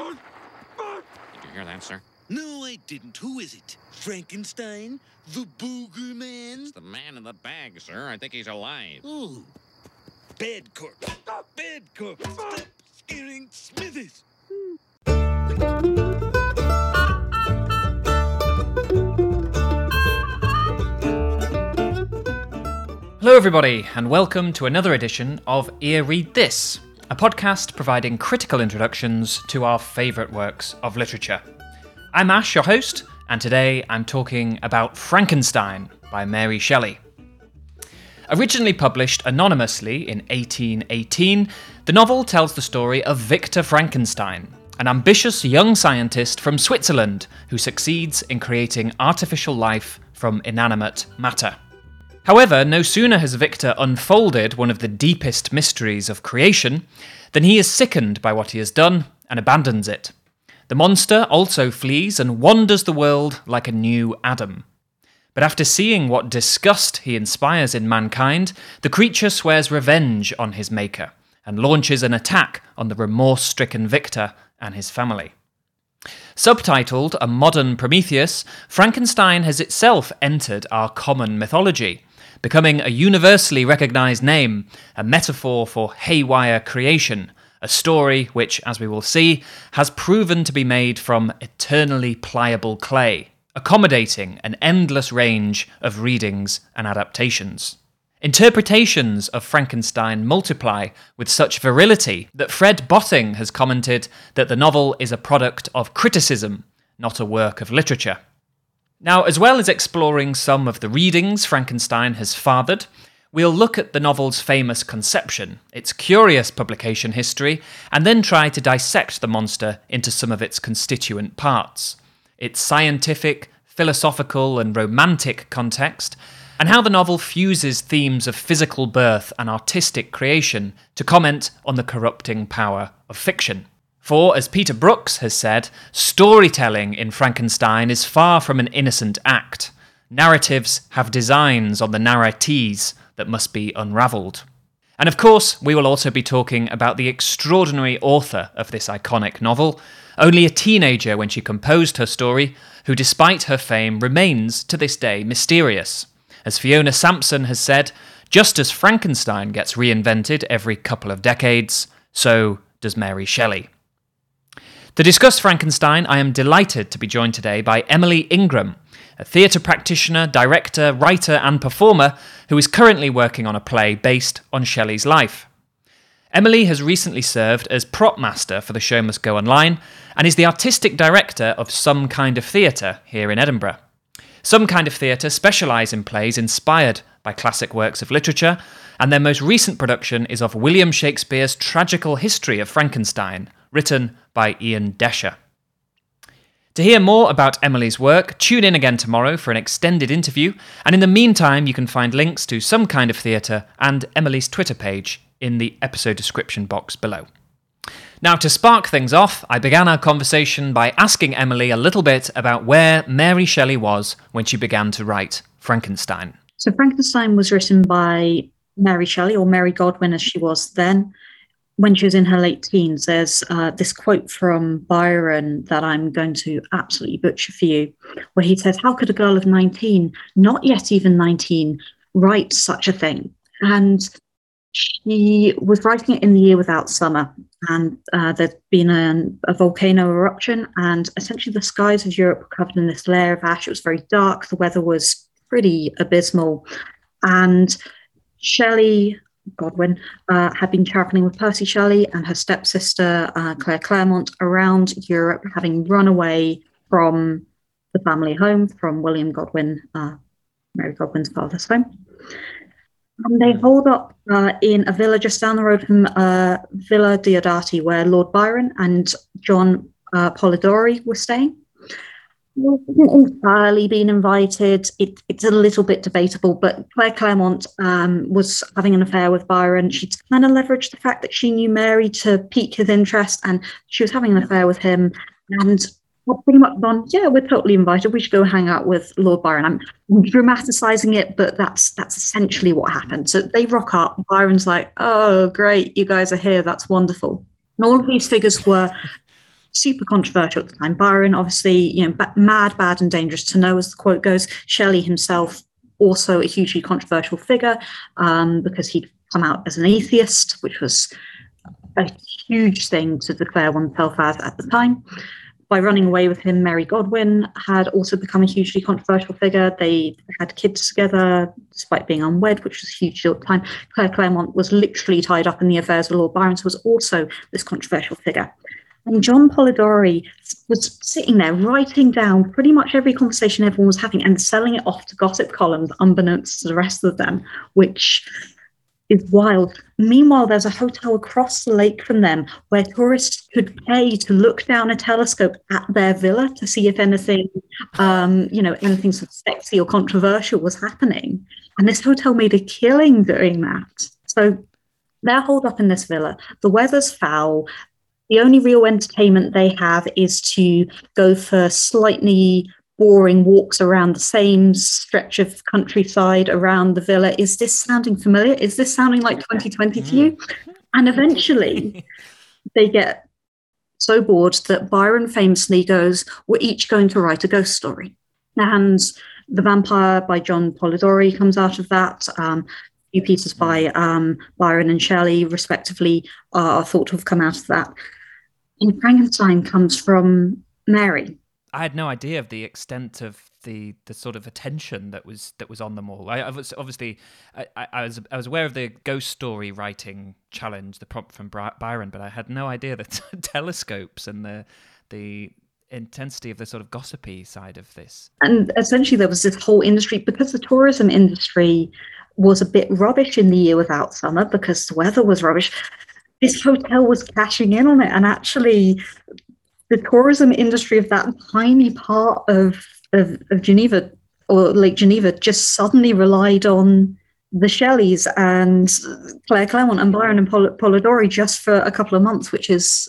Did you hear that, sir? No, I didn't. Who is it? Frankenstein? The Booger Man? It's the man in the bag, sir. I think he's alive. Oh. Bad corpse. Bad corpse. Stop scaring Smithers. Hello, everybody, and welcome to another edition of Ear Read This, a podcast providing critical introductions to our favourite works of literature. I'm Ash, your host, and today I'm talking about Frankenstein by Mary Shelley. Originally published anonymously in 1818, the novel tells the story of Victor Frankenstein, an ambitious young scientist from Switzerland who succeeds in creating artificial life from inanimate matter. However, no sooner has Victor unfolded one of the deepest mysteries of creation than he is sickened by what he has done and abandons it. The monster also flees and wanders the world like a new Adam. But after seeing what disgust he inspires in mankind, the creature swears revenge on his maker and launches an attack on the remorse stricken Victor and his family. Subtitled A Modern Prometheus, Frankenstein has itself entered our common mythology becoming a universally recognized name, a metaphor for haywire creation, a story which, as we will see, has proven to be made from eternally pliable clay, accommodating an endless range of readings and adaptations. Interpretations of Frankenstein multiply with such virility that Fred Botting has commented that the novel is a product of criticism, not a work of literature. Now, as well as exploring some of the readings Frankenstein has fathered, we'll look at the novel's famous conception, its curious publication history, and then try to dissect the monster into some of its constituent parts, its scientific, philosophical, and romantic context, and how the novel fuses themes of physical birth and artistic creation to comment on the corrupting power of fiction. For, as Peter Brooks has said, storytelling in Frankenstein is far from an innocent act. Narratives have designs on the narratees that must be unravelled. And of course, we will also be talking about the extraordinary author of this iconic novel, only a teenager when she composed her story, who, despite her fame, remains to this day mysterious. As Fiona Sampson has said, just as Frankenstein gets reinvented every couple of decades, so does Mary Shelley. To discuss Frankenstein, I am delighted to be joined today by Emily Ingram, a theatre practitioner, director, writer, and performer who is currently working on a play based on Shelley's life. Emily has recently served as prop master for The Show Must Go Online and is the artistic director of Some Kind of Theatre here in Edinburgh. Some Kind of Theatre specialise in plays inspired by classic works of literature, and their most recent production is of William Shakespeare's tragical history of Frankenstein, written by Ian Desher. To hear more about Emily's work, tune in again tomorrow for an extended interview, and in the meantime, you can find links to some kind of theatre and Emily's Twitter page in the episode description box below. Now, to spark things off, I began our conversation by asking Emily a little bit about where Mary Shelley was when she began to write Frankenstein. So, Frankenstein was written by Mary Shelley, or Mary Godwin as she was then, when she was in her late teens, there's uh, this quote from Byron that I'm going to absolutely butcher for you, where he says, How could a girl of 19, not yet even 19, write such a thing? And she was writing it in the year without summer, and uh, there'd been a, a, volcano eruption, and essentially the skies of Europe were covered in this layer of ash. It was very dark, the weather was pretty abysmal. And Shelley Godwin, uh, had been traveling with Percy Shelley and her stepsister, uh, Claire Clairmont, around Europe, having run away from the family home, from William Godwin, uh, Mary Godwin's father's home. And they hold up uh, in a villa just down the road from uh, Villa Diodati, where Lord Byron and John uh, Polidori were staying hasn't entirely been invited. It, it's a little bit debatable, but Claire Clairmont um, was having an affair with Byron. She'd kind of leveraged the fact that she knew Mary to pique his interest, and she was having an affair with him. And pretty much gone, yeah, we're totally invited. We should go hang out with Lord Byron. I'm dramatising it, but that's that's essentially what happened. So they rock up. Byron's like, oh, great, you guys are here. That's wonderful. And all of these figures were super controversial at the time. Byron, obviously, you know, mad, bad, and dangerous to know, as the quote goes. Shelley himself, also a hugely controversial figure um, because he'd come out as an atheist, which was a huge thing to declare oneself as at the time. By running away with him, Mary Godwin had also become a hugely controversial figure. They had kids together despite being unwed, which was a huge deal at the time. Claire Clairmont was literally tied up in the affairs of Lord Byron, so was also this controversial figure. And John Polidori was sitting there writing down pretty much every conversation everyone was having and selling it off to gossip columns, unbeknownst to the rest of them, which is wild. Meanwhile, there's a hotel across the lake from them where tourists could pay to look down a telescope at their villa to see if anything, um, you know, anything sort of sexy or controversial was happening. And this hotel made a killing doing that. So they're holed up in this villa. The weather's foul. The only real entertainment they have is to go for slightly boring walks around the same stretch of countryside around the villa. Is this sounding familiar? Is this sounding like 2020 to you? Mm. And eventually they get so bored that Byron famously goes, We're each going to write a ghost story. And The Vampire by John Polidori comes out of that. Um, a few pieces by um, Byron and Shelley, respectively, are thought to have come out of that. And Frankenstein comes from Mary, I had no idea of the extent of the the sort of attention that was that was on them all. I, I was obviously I, I, was I was aware of the ghost story writing challenge, the prompt from Byron, but I had no idea that telescopes and the the intensity of the sort of gossipy side of this. And essentially, there was this whole industry because the tourism industry was a bit rubbish in the year without summer because the weather was rubbish. This hotel was cashing in on it, and actually, the tourism industry of that tiny part of, of, of Geneva or Lake Geneva just suddenly relied on the Shelleys and Claire Clairmont and Byron and Pol- Polidori just for a couple of months, which is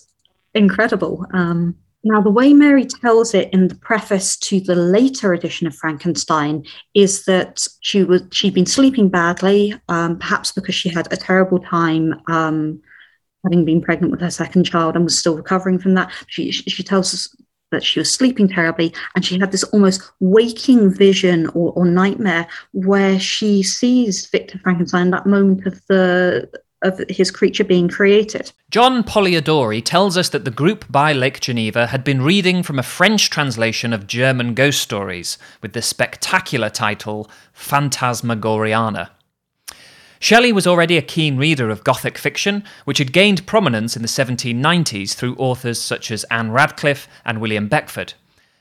incredible. Um, now, the way Mary tells it in the preface to the later edition of Frankenstein is that she was she'd been sleeping badly, um, perhaps because she had a terrible time um, having been pregnant with her second child and was still recovering from that. She, she tells us that she was sleeping terribly and she had this almost waking vision or, or nightmare where she sees Victor Frankenstein that moment of the of his creature being created. John Polidori tells us that the group by Lake Geneva had been reading from a French translation of German ghost stories with the spectacular title Phantasmagoriana. Shelley was already a keen reader of Gothic fiction, which had gained prominence in the 1790s through authors such as Ann Radcliffe and William Beckford,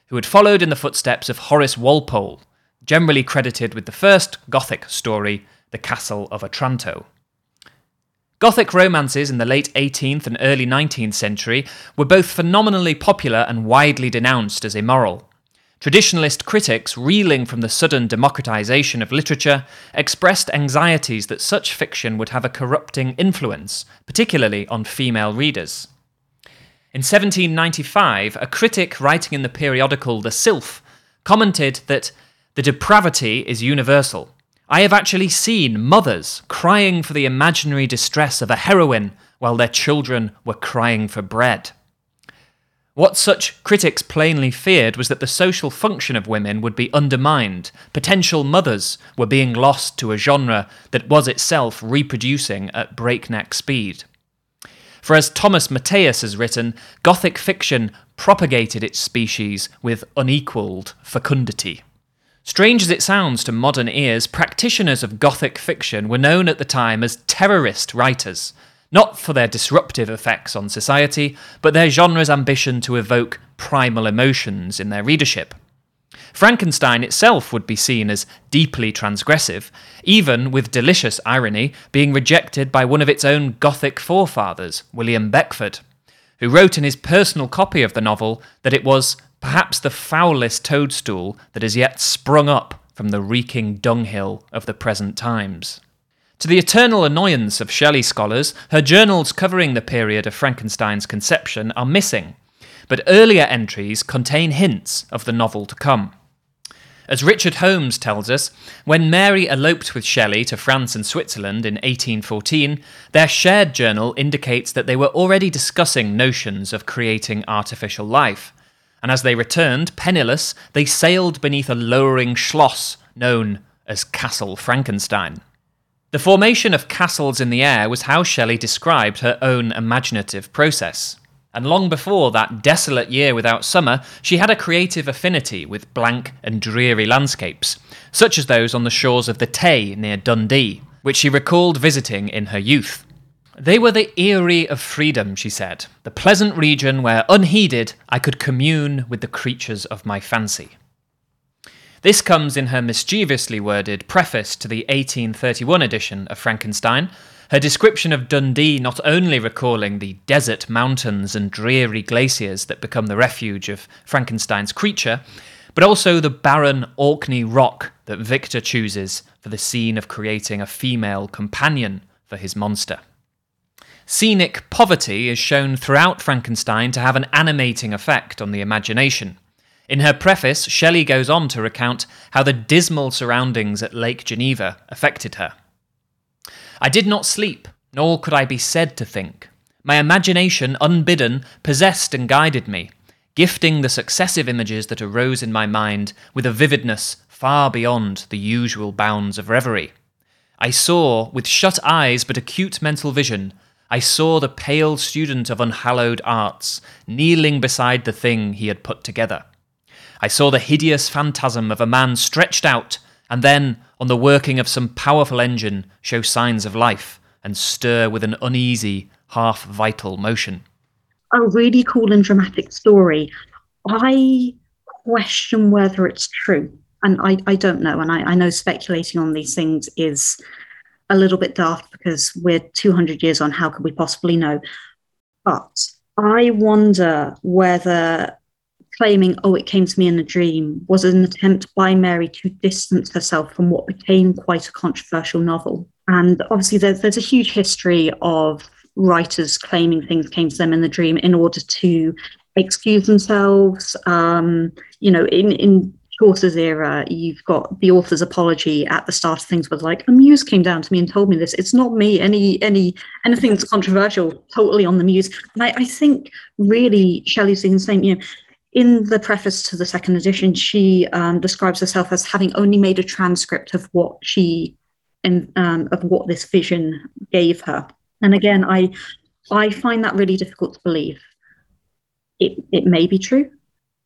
who had followed in the footsteps of Horace Walpole, generally credited with the first Gothic story, The Castle of Otranto. Gothic romances in the late 18th and early 19th century were both phenomenally popular and widely denounced as immoral. Traditionalist critics, reeling from the sudden democratization of literature, expressed anxieties that such fiction would have a corrupting influence, particularly on female readers. In 1795, a critic writing in the periodical The Sylph commented that the depravity is universal. I have actually seen mothers crying for the imaginary distress of a heroine while their children were crying for bread. What such critics plainly feared was that the social function of women would be undermined. Potential mothers were being lost to a genre that was itself reproducing at breakneck speed. For as Thomas Mathias has written, Gothic fiction propagated its species with unequalled fecundity. Strange as it sounds to modern ears, practitioners of Gothic fiction were known at the time as terrorist writers, not for their disruptive effects on society, but their genre's ambition to evoke primal emotions in their readership. Frankenstein itself would be seen as deeply transgressive, even with delicious irony being rejected by one of its own Gothic forefathers, William Beckford, who wrote in his personal copy of the novel that it was perhaps the foulest toadstool that has yet sprung up from the reeking dunghill of the present times. To the eternal annoyance of Shelley scholars, her journals covering the period of Frankenstein's conception are missing, but earlier entries contain hints of the novel to come. As Richard Holmes tells us, when Mary eloped with Shelley to France and Switzerland in 1814, their shared journal indicates that they were already discussing notions of creating artificial life. And as they returned, penniless, they sailed beneath a lowering schloss known as Castle Frankenstein. The formation of castles in the air was how Shelley described her own imaginative process. And long before that desolate year without summer, she had a creative affinity with blank and dreary landscapes, such as those on the shores of the Tay near Dundee, which she recalled visiting in her youth. They were the eyrie of freedom, she said, the pleasant region where, unheeded, I could commune with the creatures of my fancy. This comes in her mischievously worded preface to the 1831 edition of Frankenstein, her description of Dundee not only recalling the desert mountains and dreary glaciers that become the refuge of Frankenstein's creature, but also the barren Orkney rock that Victor chooses for the scene of creating a female companion for his monster. Scenic poverty is shown throughout Frankenstein to have an animating effect on the imagination. In her preface, Shelley goes on to recount how the dismal surroundings at Lake Geneva affected her. I did not sleep, nor could I be said to think. My imagination, unbidden, possessed and guided me, gifting the successive images that arose in my mind with a vividness far beyond the usual bounds of reverie. I saw, with shut eyes but acute mental vision, I saw the pale student of unhallowed arts kneeling beside the thing he had put together. I saw the hideous phantasm of a man stretched out, and then, on the working of some powerful engine, show signs of life and stir with an uneasy, half vital motion. A really cool and dramatic story. I question whether it's true. And I, I don't know. And I, I know speculating on these things is a little bit daft because we're 200 years on. How could we possibly know? But I wonder whether claiming, oh, it came to me in a dream, was an attempt by Mary to distance herself from what became quite a controversial novel. And obviously, there's, there's a huge history of writers claiming things came to them in the dream in order to excuse themselves. Um, you know, in, in Chaucer's era, you've got the author's apology at the start of things was like, a muse came down to me and told me this. It's not me. Any any anything that's controversial, totally on the muse. And I, I think really Shelley's doing the same. You know, in the preface to the second edition, she um, describes herself as having only made a transcript of what she and um, of what this vision gave her. And again, I I find that really difficult to believe. It it may be true,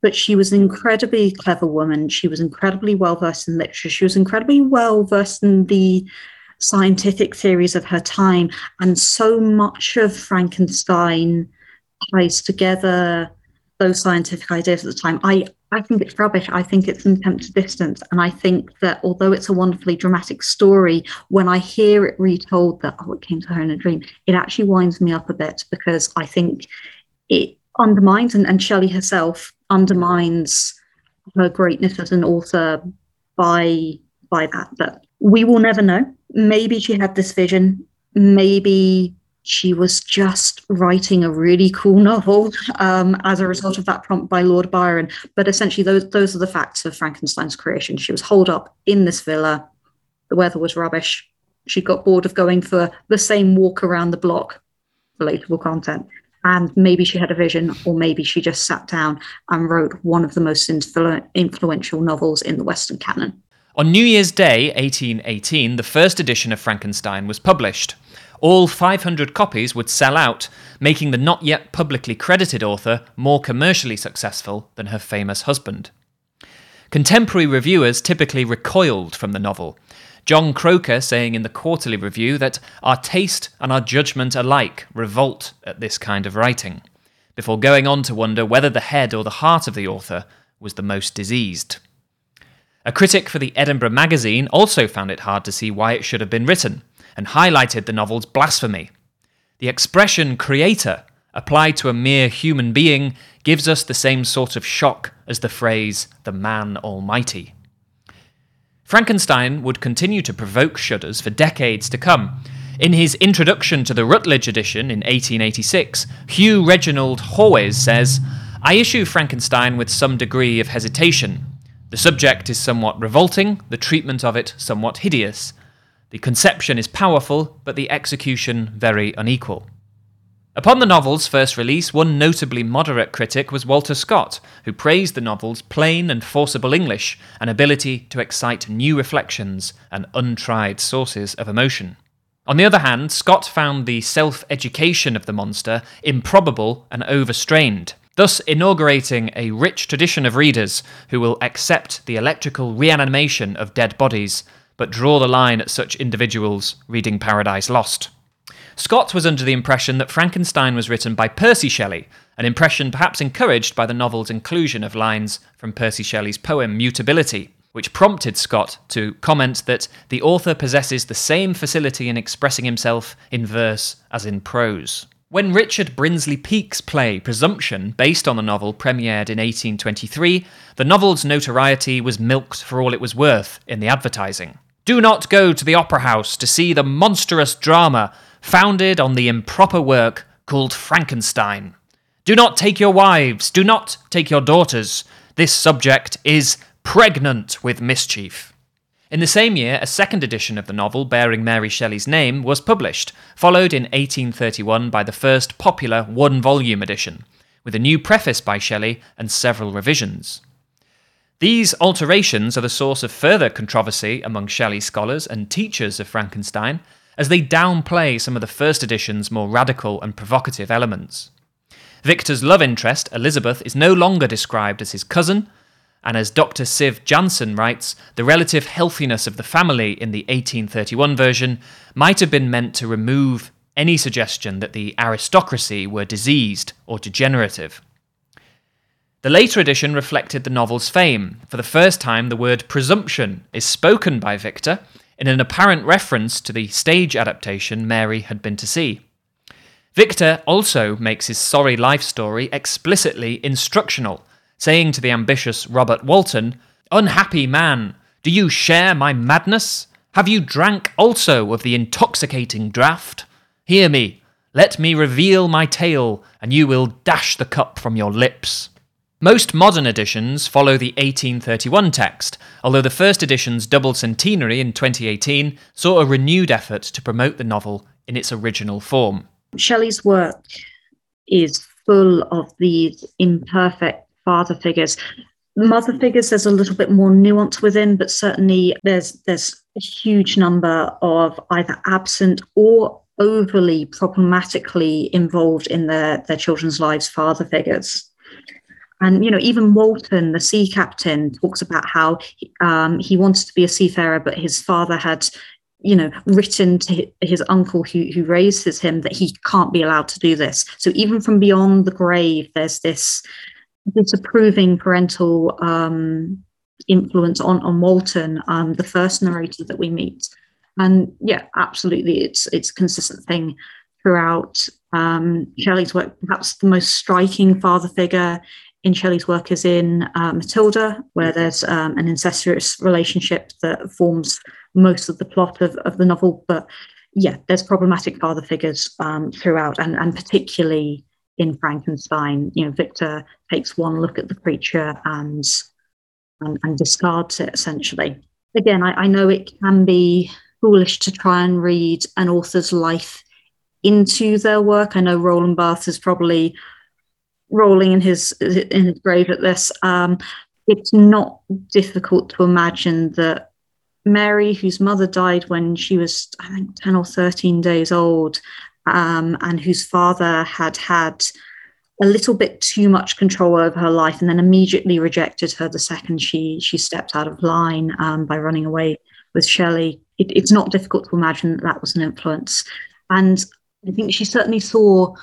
but she was an incredibly clever woman. She was incredibly well versed in literature. She was incredibly well versed in the scientific theories of her time, and so much of Frankenstein ties together those scientific ideas at the time. I, I think it's rubbish. I think it's an attempt to distance. And I think that although it's a wonderfully dramatic story, when I hear it retold that, oh, it came to her in a dream, it actually winds me up a bit because I think it undermines, and, and Shelley herself undermines her greatness as an author by by that. But we will never know. Maybe she had this vision. Maybe she was just writing a really cool novel um, as a result of that prompt by Lord Byron. But essentially, those those are the facts of Frankenstein's creation. She was holed up in this villa. The weather was rubbish. She got bored of going for the same walk around the block. Relatable content. And maybe she had a vision, or maybe she just sat down and wrote one of the most influ- influential novels in the Western canon. On New Year's Day, 1818, the first edition of Frankenstein was published. All 500 copies would sell out, making the not yet publicly credited author more commercially successful than her famous husband. Contemporary reviewers typically recoiled from the novel, John Croker saying in the Quarterly Review that our taste and our judgment alike revolt at this kind of writing, before going on to wonder whether the head or the heart of the author was the most diseased. A critic for the Edinburgh Magazine also found it hard to see why it should have been written, and highlighted the novel's blasphemy. The expression creator, applied to a mere human being, gives us the same sort of shock as the phrase the man almighty. Frankenstein would continue to provoke shudders for decades to come. In his introduction to the Routledge edition in 1886, Hugh Reginald Haweis says, I issue Frankenstein with some degree of hesitation. The subject is somewhat revolting, the treatment of it somewhat hideous. The conception is powerful, but the execution very unequal. Upon the novel's first release, one notably moderate critic was Walter Scott, who praised the novel's plain and forcible English and ability to excite new reflections and untried sources of emotion. On the other hand, Scott found the self education of the monster improbable and overstrained, thus inaugurating a rich tradition of readers who will accept the electrical reanimation of dead bodies, but draw the line at such individuals reading Paradise Lost. Scott was under the impression that Frankenstein was written by Percy Shelley, an impression perhaps encouraged by the novel's inclusion of lines from Percy Shelley's poem Mutability, which prompted Scott to comment that the author possesses the same facility in expressing himself in verse as in prose. When Richard Brinsley Peake's play Presumption, based on the novel, premiered in 1823, the novel's notoriety was milked for all it was worth in the advertising. Do not go to the opera house to see the monstrous drama founded on the improper work called Frankenstein. Do not take your wives, do not take your daughters. This subject is pregnant with mischief. In the same year, a second edition of the novel bearing Mary Shelley's name was published, followed in 1831 by the first popular one volume edition, with a new preface by Shelley and several revisions. These alterations are the source of further controversy among Shelley scholars and teachers of Frankenstein, as they downplay some of the first edition's more radical and provocative elements. Victor's love interest, Elizabeth, is no longer described as his cousin, and as Dr. Siv Jansen writes, the relative healthiness of the family in the 1831 version might have been meant to remove any suggestion that the aristocracy were diseased or degenerative. The later edition reflected the novel's fame. For the first time, the word presumption is spoken by Victor, in an apparent reference to the stage adaptation Mary had been to see. Victor also makes his sorry life story explicitly instructional, saying to the ambitious Robert Walton, Unhappy man, do you share my madness? Have you drank also of the intoxicating draught? Hear me, let me reveal my tale, and you will dash the cup from your lips. Most modern editions follow the 1831 text, although the first edition's double centenary in 2018 saw a renewed effort to promote the novel in its original form. Shelley's work is full of these imperfect father figures. Mother figures, there's a little bit more nuance within, but certainly there's there's a huge number of either absent or overly problematically involved in their, their children's lives father figures. And you know, even Walton, the sea captain, talks about how um, he wanted to be a seafarer, but his father had, you know, written to his uncle who who raises him that he can't be allowed to do this. So even from beyond the grave, there's this disapproving parental um, influence on on Walton, um, the first narrator that we meet. And yeah, absolutely, it's it's a consistent thing throughout um, Shelley's work. Perhaps the most striking father figure in Shelley's work is in uh, Matilda, where there's um, an incestuous relationship that forms most of the plot of, of the novel. But yeah, there's problematic father figures um, throughout, and, and particularly in Frankenstein. You know, Victor takes one look at the creature and and, and discards it essentially. Again, I, I know it can be foolish to try and read an author's life into their work. I know Roland Barthes is probably rolling in his in his grave at this. Um, it's not difficult to imagine that Mary, whose mother died when she was, I think, 10 or 13 days old, um, and whose father had had a little bit too much control over her life and then immediately rejected her the second she she stepped out of line um, by running away with Shelley. It, it's not difficult to imagine that that was an influence. And I think she certainly saw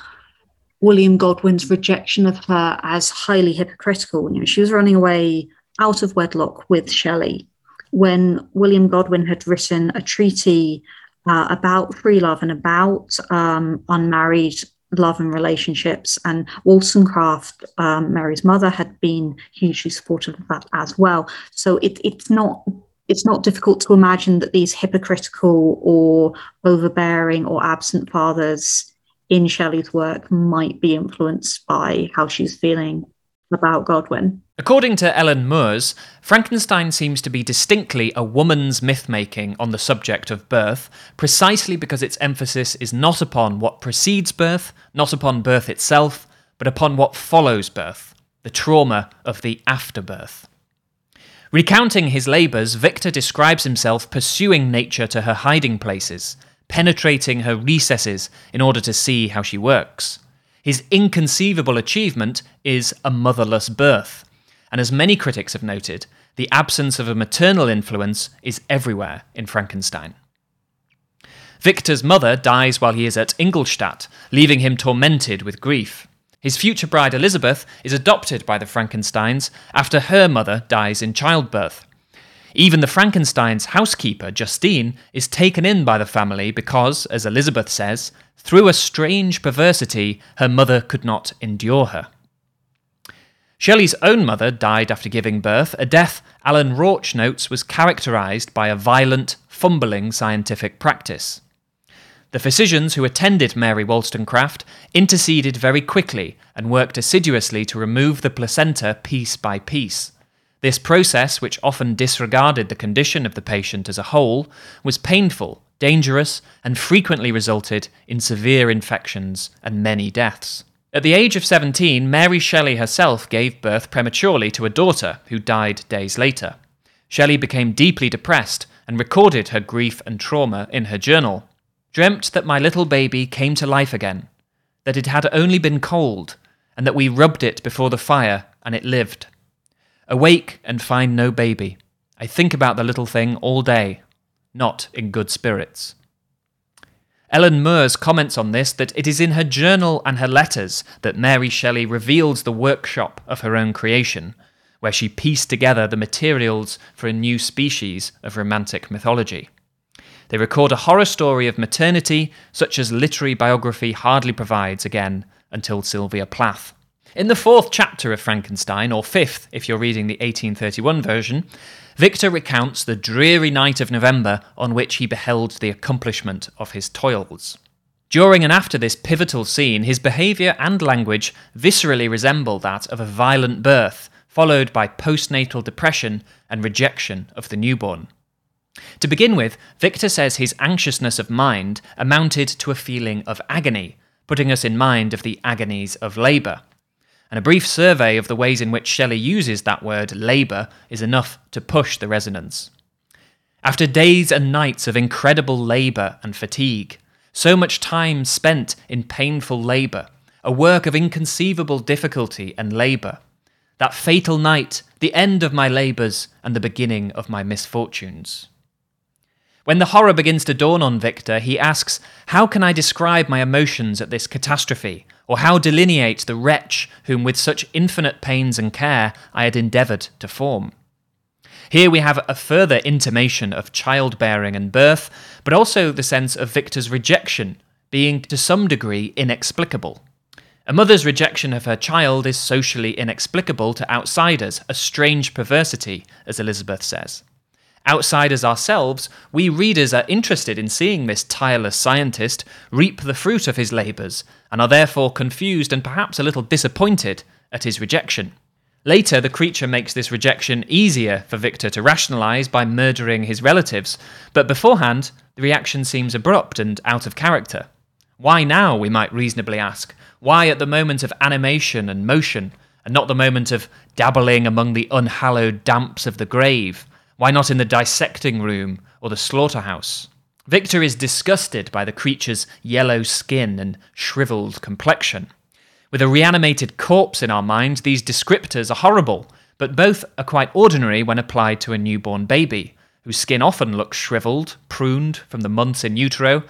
William Godwin's rejection of her as highly hypocritical. You know, she was running away out of wedlock with Shelley when William Godwin had written a treaty uh, about free love and about um, unmarried love and relationships. And Wollstonecraft, um, Mary's mother, had been hugely supportive of that as well. So it, it's not it's not difficult to imagine that these hypocritical or overbearing or absent fathers in Shelley's work might be influenced by how she's feeling about Godwin. According to Ellen Moers, Frankenstein seems to be distinctly a woman's myth making on the subject of birth, precisely because its emphasis is not upon what precedes birth, not upon birth itself, but upon what follows birth, the trauma of the afterbirth. Recounting his labours, Victor describes himself pursuing nature to her hiding places, penetrating her recesses in order to see how she works. His inconceivable achievement is a motherless birth, and as many critics have noted, the absence of a maternal influence is everywhere in Frankenstein. Victor's mother dies while he is at Ingolstadt, leaving him tormented with grief. His future bride Elizabeth is adopted by the Frankensteins after her mother dies in childbirth. Even the Frankenstein's housekeeper, Justine, is taken in by the family because, as Elizabeth says, through a strange perversity, her mother could not endure her. Shelley's own mother died after giving birth, a death Alan Rauch notes was characterised by a violent, fumbling scientific practice. The physicians who attended Mary Wollstonecraft interceded very quickly and worked assiduously to remove the placenta piece by piece. This process, which often disregarded the condition of the patient as a whole, was painful, dangerous, and frequently resulted in severe infections and many deaths. At the age of 17, Mary Shelley herself gave birth prematurely to a daughter who died days later. Shelley became deeply depressed and recorded her grief and trauma in her journal. Dreamt that my little baby came to life again, that it had only been cold, and that we rubbed it before the fire and it lived. Awake and find no baby. I think about the little thing all day, not in good spirits. Ellen Moers comments on this that it is in her journal and her letters that Mary Shelley reveals the workshop of her own creation, where she pieced together the materials for a new species of romantic mythology. They record a horror story of maternity, such as literary biography hardly provides again until Sylvia Plath. In the fourth chapter of Frankenstein, or fifth if you're reading the 1831 version, Victor recounts the dreary night of November on which he beheld the accomplishment of his toils. During and after this pivotal scene, his behaviour and language viscerally resemble that of a violent birth, followed by postnatal depression and rejection of the newborn. To begin with, Victor says his anxiousness of mind amounted to a feeling of agony, putting us in mind of the agonies of labour and a brief survey of the ways in which Shelley uses that word labour is enough to push the resonance. After days and nights of incredible labour and fatigue, so much time spent in painful labour, a work of inconceivable difficulty and labour, that fatal night, the end of my labours and the beginning of my misfortunes. When the horror begins to dawn on Victor, he asks, How can I describe my emotions at this catastrophe? Or how delineate the wretch whom, with such infinite pains and care, I had endeavoured to form? Here we have a further intimation of childbearing and birth, but also the sense of Victor's rejection being to some degree inexplicable. A mother's rejection of her child is socially inexplicable to outsiders, a strange perversity, as Elizabeth says. Outsiders ourselves, we readers are interested in seeing this tireless scientist reap the fruit of his labours, and are therefore confused and perhaps a little disappointed at his rejection. Later, the creature makes this rejection easier for Victor to rationalise by murdering his relatives, but beforehand, the reaction seems abrupt and out of character. Why now, we might reasonably ask? Why at the moment of animation and motion, and not the moment of dabbling among the unhallowed damps of the grave? Why not in the dissecting room or the slaughterhouse? Victor is disgusted by the creature's yellow skin and shriveled complexion. With a reanimated corpse in our minds, these descriptors are horrible, but both are quite ordinary when applied to a newborn baby, whose skin often looks shriveled, pruned from the months in utero,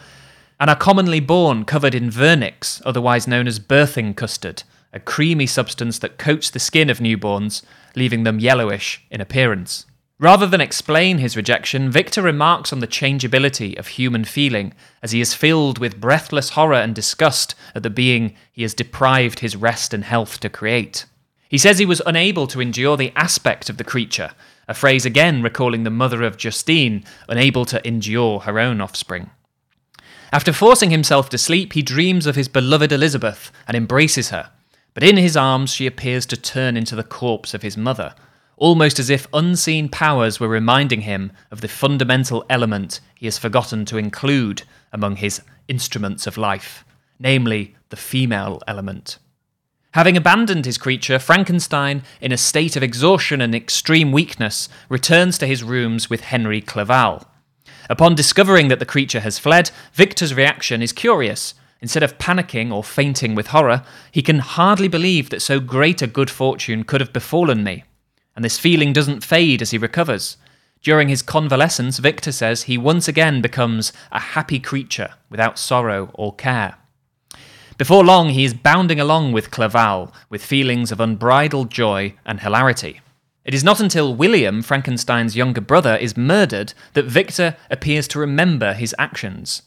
and are commonly born covered in vernix, otherwise known as birthing custard, a creamy substance that coats the skin of newborns, leaving them yellowish in appearance. Rather than explain his rejection, Victor remarks on the changeability of human feeling as he is filled with breathless horror and disgust at the being he has deprived his rest and health to create. He says he was unable to endure the aspect of the creature, a phrase again recalling the mother of Justine, unable to endure her own offspring. After forcing himself to sleep, he dreams of his beloved Elizabeth and embraces her, but in his arms she appears to turn into the corpse of his mother, almost as if unseen powers were reminding him of the fundamental element he has forgotten to include among his instruments of life, namely the female element. Having abandoned his creature, Frankenstein, in a state of exhaustion and extreme weakness, returns to his rooms with Henry Clerval. Upon discovering that the creature has fled, Victor's reaction is curious. Instead of panicking or fainting with horror, he can hardly believe that so great a good fortune could have befallen me. And this feeling doesn't fade as he recovers. During his convalescence, Victor says he once again becomes a happy creature without sorrow or care. Before long, he is bounding along with Clerval with feelings of unbridled joy and hilarity. It is not until William, Frankenstein's younger brother, is murdered that Victor appears to remember his actions.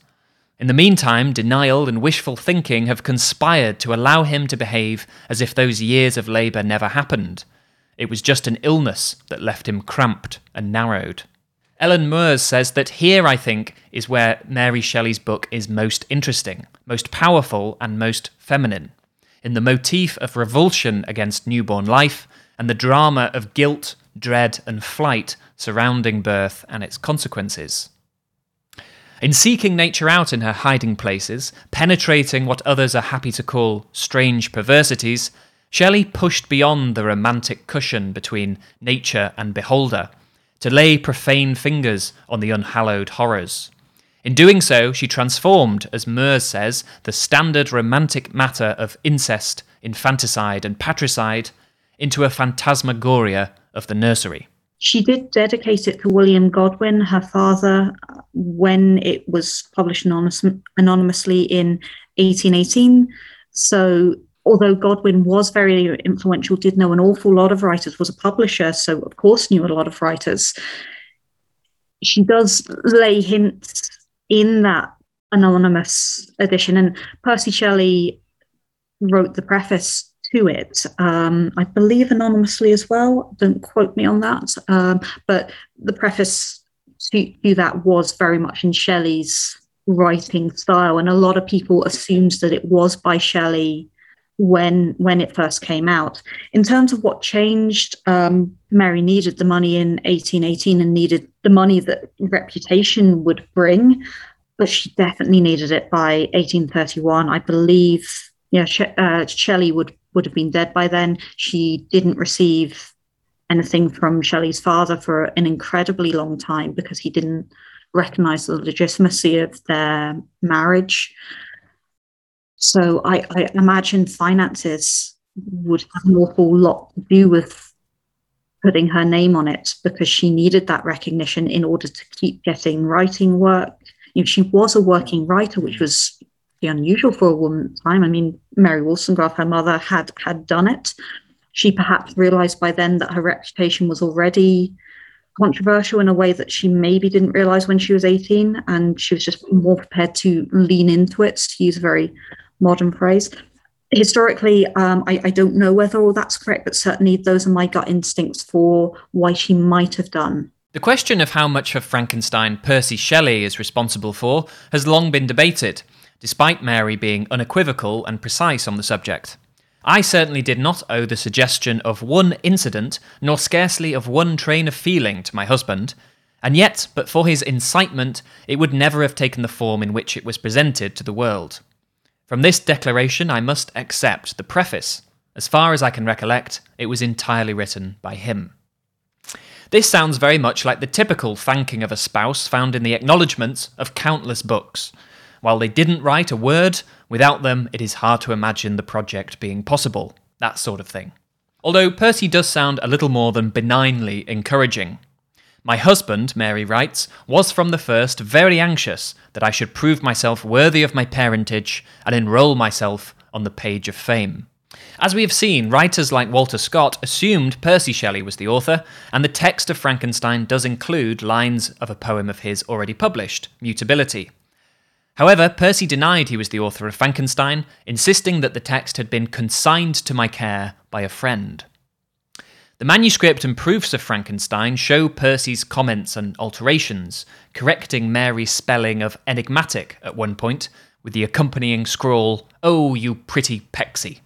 In the meantime, denial and wishful thinking have conspired to allow him to behave as if those years of labour never happened. It was just an illness that left him cramped and narrowed. Ellen Moers says that here, I think, is where Mary Shelley's book is most interesting, most powerful, and most feminine. In the motif of revulsion against newborn life and the drama of guilt, dread, and flight surrounding birth and its consequences. In seeking nature out in her hiding places, penetrating what others are happy to call strange perversities, Shelley pushed beyond the romantic cushion between nature and beholder to lay profane fingers on the unhallowed horrors. In doing so, she transformed, as Moers says, the standard romantic matter of incest, infanticide, and patricide into a phantasmagoria of the nursery. She did dedicate it to William Godwin, her father, when it was published anonymous, anonymously in 1818. So although Godwin was very influential, did know an awful lot of writers, was a publisher, so of course knew a lot of writers. She does lay hints in that anonymous edition, and Percy Shelley wrote the preface to it, um, I believe anonymously as well. Don't quote me on that, um, but the preface to, to that was very much in Shelley's writing style, and a lot of people assumed that it was by Shelley when when it first came out. In terms of what changed, um, Mary needed the money in 1818 and needed the money that reputation would bring, but she definitely needed it by 1831. I believe, yeah, uh, Shelley would would have been dead by then. She didn't receive anything from Shelley's father for an incredibly long time because he didn't recognize the legitimacy of their marriage. So I, I imagine finances would have an awful lot to do with putting her name on it because she needed that recognition in order to keep getting writing work. You know, she was a working writer, which was unusual for a woman at the time. I mean, Mary Wollstonecraft, her mother, had had done it. She perhaps realized by then that her reputation was already controversial in a way that she maybe didn't realize when she was 18, and she was just more prepared to lean into it, to use a very modern phrase. Historically, um, I, I, don't know whether all that's correct, but certainly those are my gut instincts for why she might have done. The question of how much of Frankenstein Percy Shelley is responsible for has long been debated, despite Mary being unequivocal and precise on the subject. I certainly did not owe the suggestion of one incident, nor scarcely of one train of feeling to my husband, and yet, but for his incitement, it would never have taken the form in which it was presented to the world. From this declaration, I must accept the preface. As far as I can recollect, it was entirely written by him. This sounds very much like the typical thanking of a spouse found in the acknowledgements of countless books. While they didn't write a word, without them it is hard to imagine the project being possible. That sort of thing. Although Percy does sound a little more than benignly encouraging. My husband, Mary writes, was from the first very anxious that I should prove myself worthy of my parentage and enrol myself on the page of fame. As we have seen, writers like Walter Scott assumed Percy Shelley was the author, and the text of Frankenstein does include lines of a poem of his already published, Mutability. However, Percy denied he was the author of Frankenstein, insisting that the text had been consigned to my care by a friend. The manuscript and proofs of Frankenstein show Percy's comments and alterations, correcting Mary's spelling of enigmatic at one point, with the accompanying scrawl, Oh, you pretty Pecksie.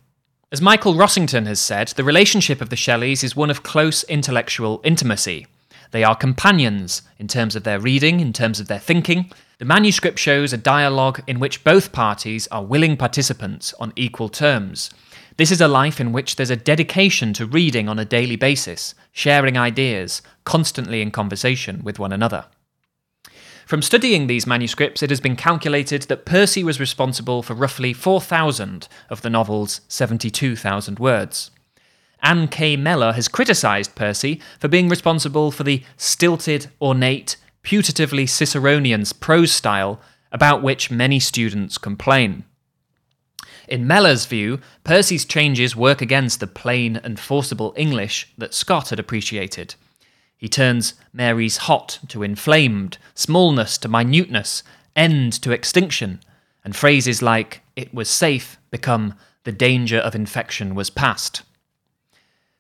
As Michael Rossington has said, the relationship of the Shelleys is one of close intellectual intimacy. They are companions in terms of their reading, in terms of their thinking. The manuscript shows a dialogue in which both parties are willing participants on equal terms. This is a life in which there's a dedication to reading on a daily basis, sharing ideas, constantly in conversation with one another. From studying these manuscripts, it has been calculated that Percy was responsible for roughly 4,000 of the novel's 72,000 words. Anne K. Mellor has criticised Percy for being responsible for the stilted, ornate, putatively Ciceronian prose style about which many students complain. In Mellor's view, Percy's changes work against the plain and forcible English that Scott had appreciated. He turns Mary's hot to inflamed, smallness to minuteness, end to extinction, and phrases like, it was safe, become, the danger of infection was past.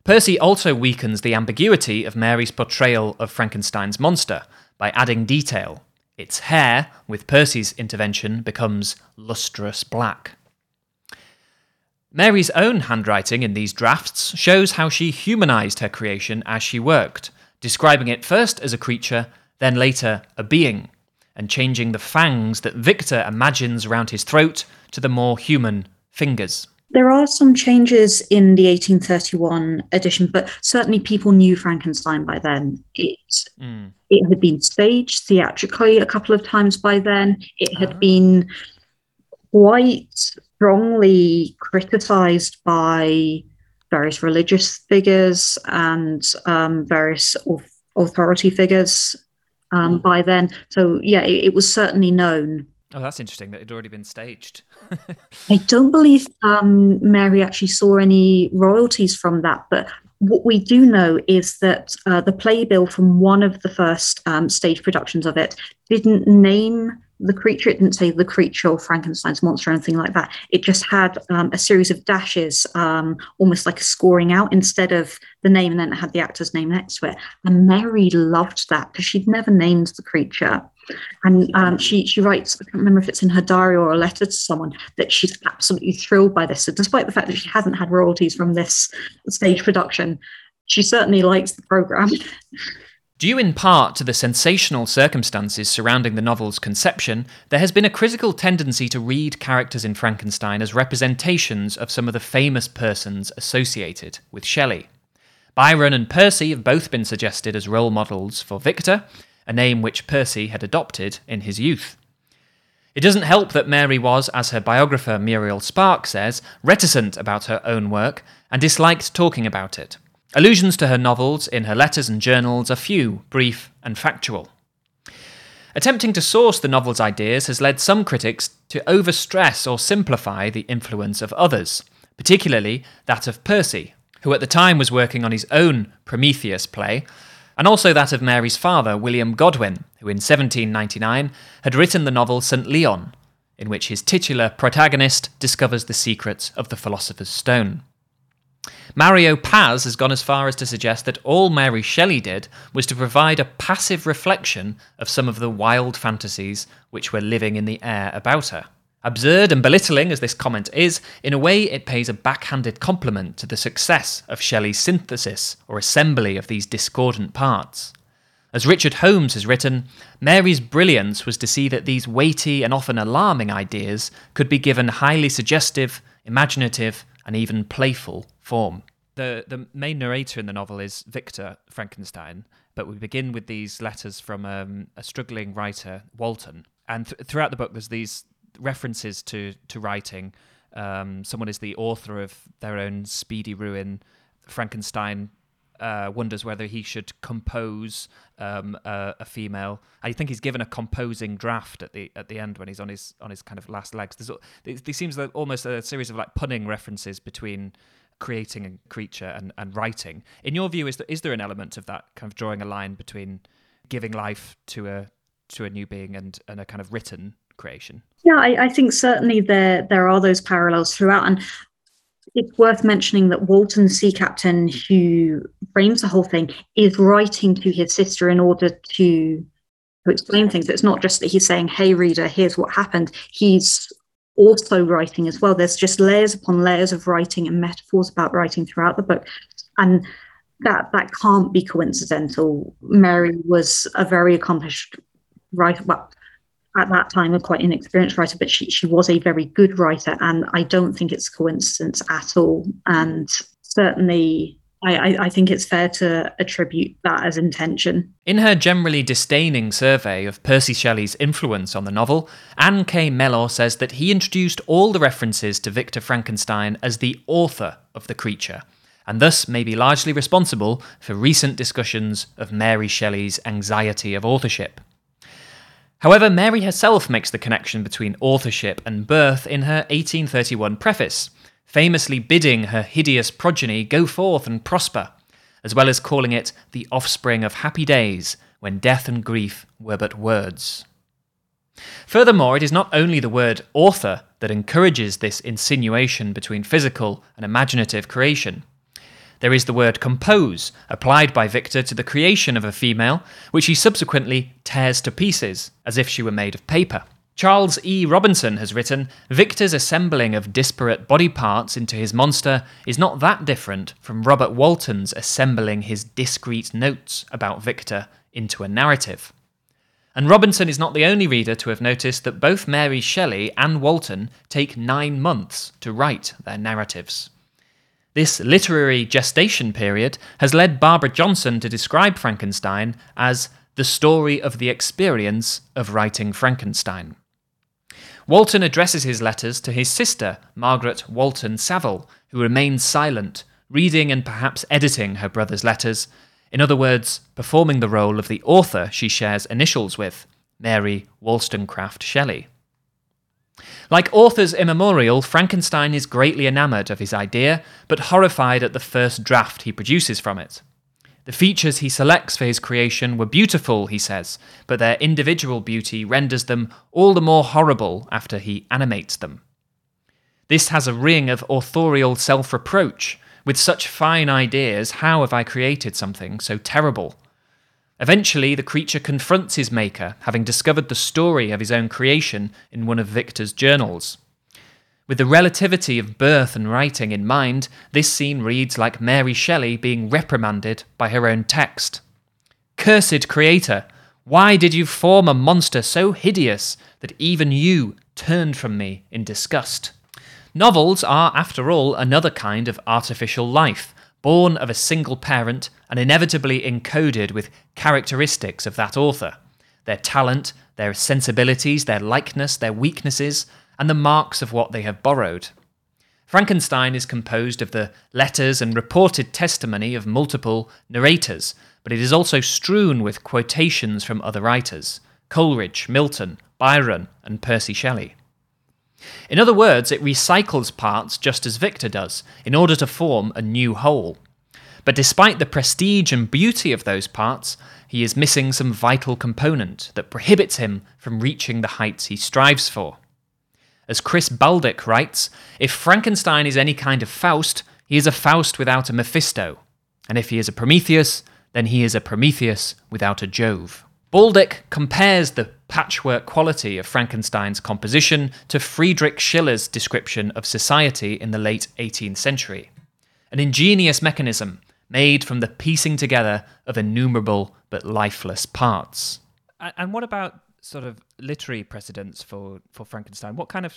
Percy also weakens the ambiguity of Mary's portrayal of Frankenstein's monster by adding detail. Its hair, with Percy's intervention, becomes lustrous black. Mary's own handwriting in these drafts shows how she humanized her creation as she worked, describing it first as a creature, then later a being, and changing the fangs that Victor imagines around his throat to the more human fingers. There are some changes in the 1831 edition, but certainly people knew Frankenstein by then. It mm. it had been staged theatrically a couple of times by then. It had oh. been quite strongly criticized by various religious figures and um, various authority figures um, hmm. by then. So, yeah, it, it, was certainly known. Oh, that's interesting that it had already been staged. I don't believe um, Mary actually saw any royalties from that, but what we do know is that uh, the playbill from one of the first um, stage productions of it didn't name the creature. It didn't say the creature or Frankenstein's monster or anything like that. It just had um, a series of dashes, um, almost like a scoring out instead of the name, and then it had the actor's name next to it. And Mary loved that because she'd never named the creature. And um, she she writes, I can't remember if it's in her diary or a letter to someone, that she's absolutely thrilled by this. So despite the fact that she hasn't had royalties from this stage production, she certainly likes the program. Due in part to the sensational circumstances surrounding the novel's conception, there has been a critical tendency to read characters in Frankenstein as representations of some of the famous persons associated with Shelley. Byron and Percy have both been suggested as role models for Victor, a name which Percy had adopted in his youth. It doesn't help that Mary was, as her biographer Muriel Spark says, reticent about her own work and disliked talking about it. Allusions to her novels in her letters and journals are few, brief, and factual. Attempting to source the novel's ideas has led some critics to overstress or simplify the influence of others, particularly that of Percy, who at the time was working on his own Prometheus play, and also that of Mary's father, William Godwin, who in 1799 had written the novel St. Leon, in which his titular protagonist discovers the secrets of the Philosopher's Stone. Mario Praz has gone as far as to suggest that all Mary Shelley did was to provide a passive reflection of some of the wild fantasies which were living in the air about her. Absurd and belittling as this comment is, in a way it pays a backhanded compliment to the success of Shelley's synthesis or assembly of these discordant parts. As Richard Holmes has written, Mary's brilliance was to see that these weighty and often alarming ideas could be given highly suggestive, imaginative, and even playful form. The, the main narrator in the novel is Victor Frankenstein, but we begin with these letters from um, a struggling writer, Walton. And th- throughout the book, there's these references to, to writing. Um, someone is the author of their own Speedy Ruin. Frankenstein uh, wonders whether he should compose um, a, a, female. I think he's given a composing draft at the at the end when he's on his on his kind of last legs. There's, there seems like almost a series of like punning references between creating a creature and, and writing. In your view, is there, is there an element of that kind of drawing a line between giving life to a to a new being and, and a kind of written creation? Yeah, I, I think certainly there there are those parallels throughout, and it's worth mentioning that Walton Sea Captain, who frames the whole thing, is writing to his sister in order to to explain things. It's not just that he's saying, "Hey, reader, here's what happened." He's also writing as well. There's just layers upon layers of writing and metaphors about writing throughout the book. And that that can't be coincidental. Mary was a very accomplished writer. Well, at that time, a quite inexperienced writer, but she, she was a very good writer. And I don't think it's coincidence at all. And certainly I, I, think it's fair to attribute that as intention. In her generally disdaining survey of Percy Shelley's influence on the novel, Anne K. Mellor says that he introduced all the references to Victor Frankenstein as the author of the creature, and thus may be largely responsible for recent discussions of Mary Shelley's anxiety of authorship. However, Mary herself makes the connection between authorship and birth in her 1831 preface famously bidding her hideous progeny go forth and prosper, as well as calling it the offspring of happy days when death and grief were but words. Furthermore, it is not only the word author that encourages this insinuation between physical and imaginative creation. There is the word compose, applied by Victor to the creation of a female, which he subsequently tears to pieces, as if she were made of paper. Charles E. Robinson has written Victor's assembling of disparate body parts into his monster is not that different from Robert Walton's assembling his discrete notes about Victor into a narrative. And Robinson is not the only reader to have noticed that both Mary Shelley and Walton take nine months to write their narratives. This literary gestation period has led Barbara Johnson to describe Frankenstein as the story of the experience of writing Frankenstein. Walton addresses his letters to his sister, Margaret Walton Saville, who remains silent, reading and perhaps editing her brother's letters, in other words, performing the role of the author she shares initials with, Mary Wollstonecraft Shelley. Like authors immemorial, Frankenstein is greatly enamoured of his idea, but horrified at the first draft he produces from it. The features he selects for his creation were beautiful, he says, but their individual beauty renders them all the more horrible after he animates them. This has a ring of authorial self reproach. With such fine ideas, how have I created something so terrible? Eventually, the creature confronts his maker, having discovered the story of his own creation in one of Victor's journals. With the relativity of birth and writing in mind, this scene reads like Mary Shelley being reprimanded by her own text. Cursed creator, why did you form a monster so hideous that even you turned from me in disgust? Novels are, after all, another kind of artificial life, born of a single parent and inevitably encoded with characteristics of that author their talent, their sensibilities, their likeness, their weaknesses, and the marks of what they have borrowed. Frankenstein is composed of the letters and reported testimony of multiple narrators, but it is also strewn with quotations from other writers Coleridge, Milton, Byron, and Percy Shelley. In other words, it recycles parts just as Victor does, in order to form a new whole. But despite the prestige and beauty of those parts, he is missing some vital component that prohibits him from reaching the heights he strives for. As Chris Baldick writes, if Frankenstein is any kind of Faust, he is a Faust without a Mephisto. And if he is a Prometheus, then he is a Prometheus without a Jove. Baldick compares the patchwork quality of Frankenstein's composition to Friedrich Schiller's description of society in the late 18th century. An ingenious mechanism made from the piecing together of innumerable but lifeless parts. And what about sort of literary precedents for for Frankenstein. What kind of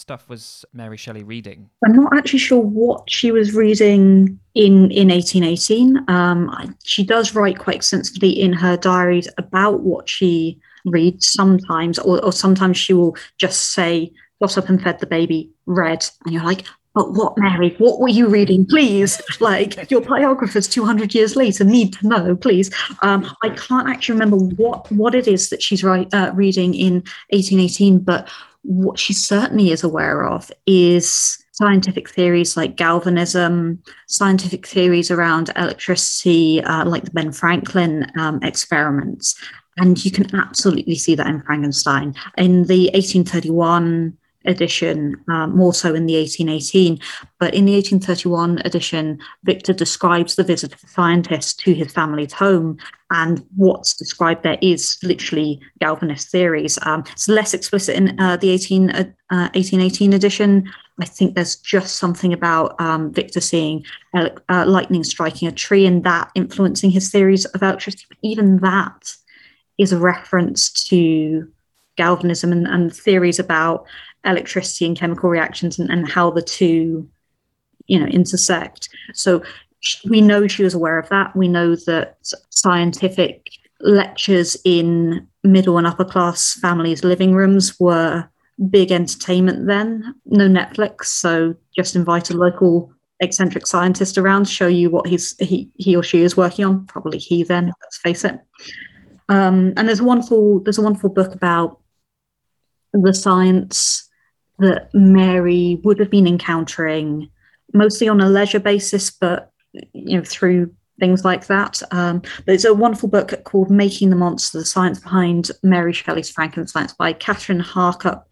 stuff was Mary Shelley reading? I'm not actually sure what she was reading in in 1818. Um, she does write quite extensively in her diaries about what she reads sometimes, or, or sometimes she will just say, "Got up and fed the baby, read," and you're like, but what, Mary? What were you reading? Please, like your biographers 200 years later need to know, please. Um, I can't actually remember what, what it is that she's write, uh, reading in 1818, but what she certainly is aware of is scientific theories like galvanism, scientific theories around electricity, uh, like the Ben Franklin um, experiments. And you can absolutely see that in Frankenstein. In the 1831 edition, um, more so in the 1818. But in the 1831 edition, Victor describes the visit of the scientist to his family's home. And what's described there is literally Galvanist theories. Um, it's less explicit in uh, the 18, uh, 1818 edition. I think there's just something about um, Victor seeing uh, lightning striking a tree and that influencing his theories of electricity. But even that is a reference to galvanism and, and theories about electricity and chemical reactions and, and how the two you know intersect. So we know she was aware of that. We know that scientific lectures in middle and upper class families living rooms were big entertainment then. No netflix so just invite a local eccentric scientist around show you what he's he, he or she is working on. Probably he then let's face it. Um, and there's a wonderful there's a wonderful book about the science that Mary would have been encountering mostly on a leisure basis, but you know through things like that. Um, there's a wonderful book called Making the Monster: The Science Behind Mary Shelley's Frankenstein by Kathryn Harkup,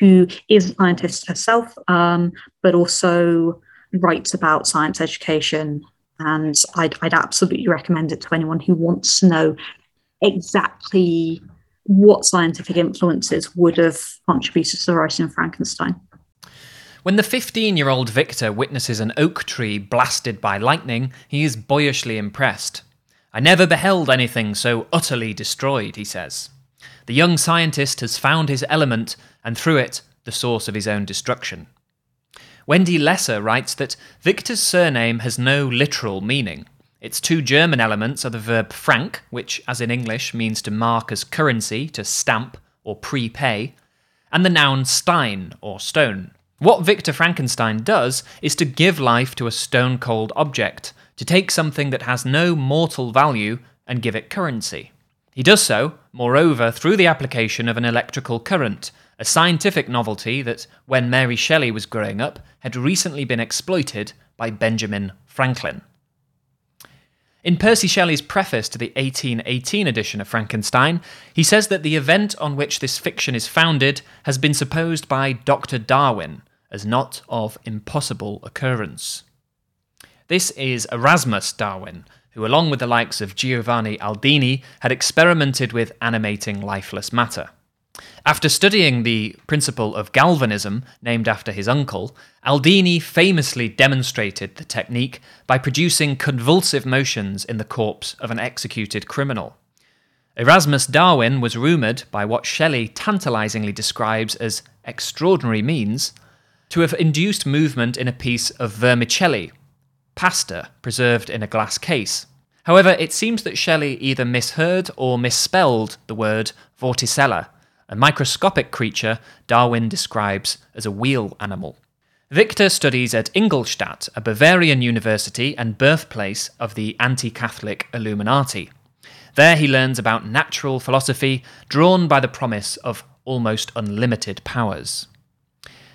who is a scientist herself, um, but also writes about science education. And I'd, I'd absolutely recommend it to anyone who wants to know exactly what scientific influences would have contributed to the writing of Frankenstein. When the 15 year old Victor witnesses an oak tree blasted by lightning, he is boyishly impressed. I never beheld anything so utterly destroyed, he says. The young scientist has found his element, and through it, the source of his own destruction. Wendy Lesser writes that Victor's surname has no literal meaning. Its two German elements are the verb frank, which, as in English, means to mark as currency, to stamp, or prepay, and the noun stein, or stone. What Victor Frankenstein does is to give life to a stone cold object, to take something that has no mortal value and give it currency. He does so, moreover, through the application of an electrical current, a scientific novelty that, when Mary Shelley was growing up, had recently been exploited by Benjamin Franklin. In Percy Shelley's preface to the 1818 edition of Frankenstein, he says that the event on which this fiction is founded has been supposed by Dr. Darwin as not of impossible occurrence. This is Erasmus Darwin, who, along with the likes of Giovanni Aldini, had experimented with animating lifeless matter. After studying the principle of galvanism, named after his uncle, Aldini famously demonstrated the technique by producing convulsive motions in the corpse of an executed criminal. Erasmus Darwin was rumoured, by what Shelley tantalisingly describes as extraordinary means, to have induced movement in a piece of vermicelli, pasta preserved in a glass case. However, it seems that Shelley either misheard or misspelled the word vorticella, a microscopic creature Darwin describes as a wheel animal. Victor studies at Ingolstadt, a Bavarian university and birthplace of the anti Catholic Illuminati. There he learns about natural philosophy, drawn by the promise of almost unlimited powers.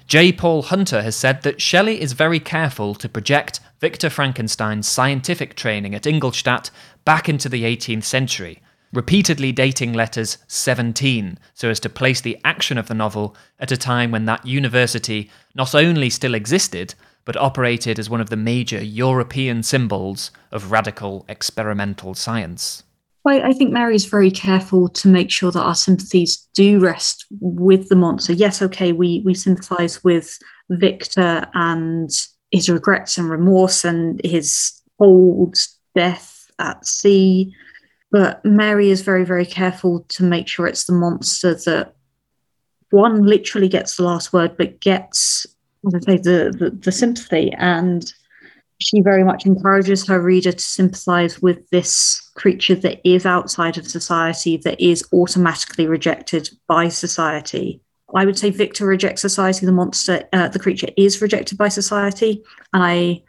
J. Paul Hunter has said that Shelley is very careful to project Victor Frankenstein's scientific training at Ingolstadt back into the 18th century, repeatedly dating letters 17 so as to place the action of the novel at a time when that university not only still existed, but operated as one of the major European symbols of radical experimental science. Well, I think Mary's very careful to make sure that our sympathies do rest with the monster. Yes, okay, we we sympathise with Victor and his regrets and remorse and his old death at sea but Mary is very, very careful to make sure it's the monster that one literally gets the last word, but gets, say, the, the, the sympathy. And she very much encourages her reader to sympathize with this creature that is outside of society, that is automatically rejected by society. I would say Victor rejects society. The monster, uh, the creature, is rejected by society, and I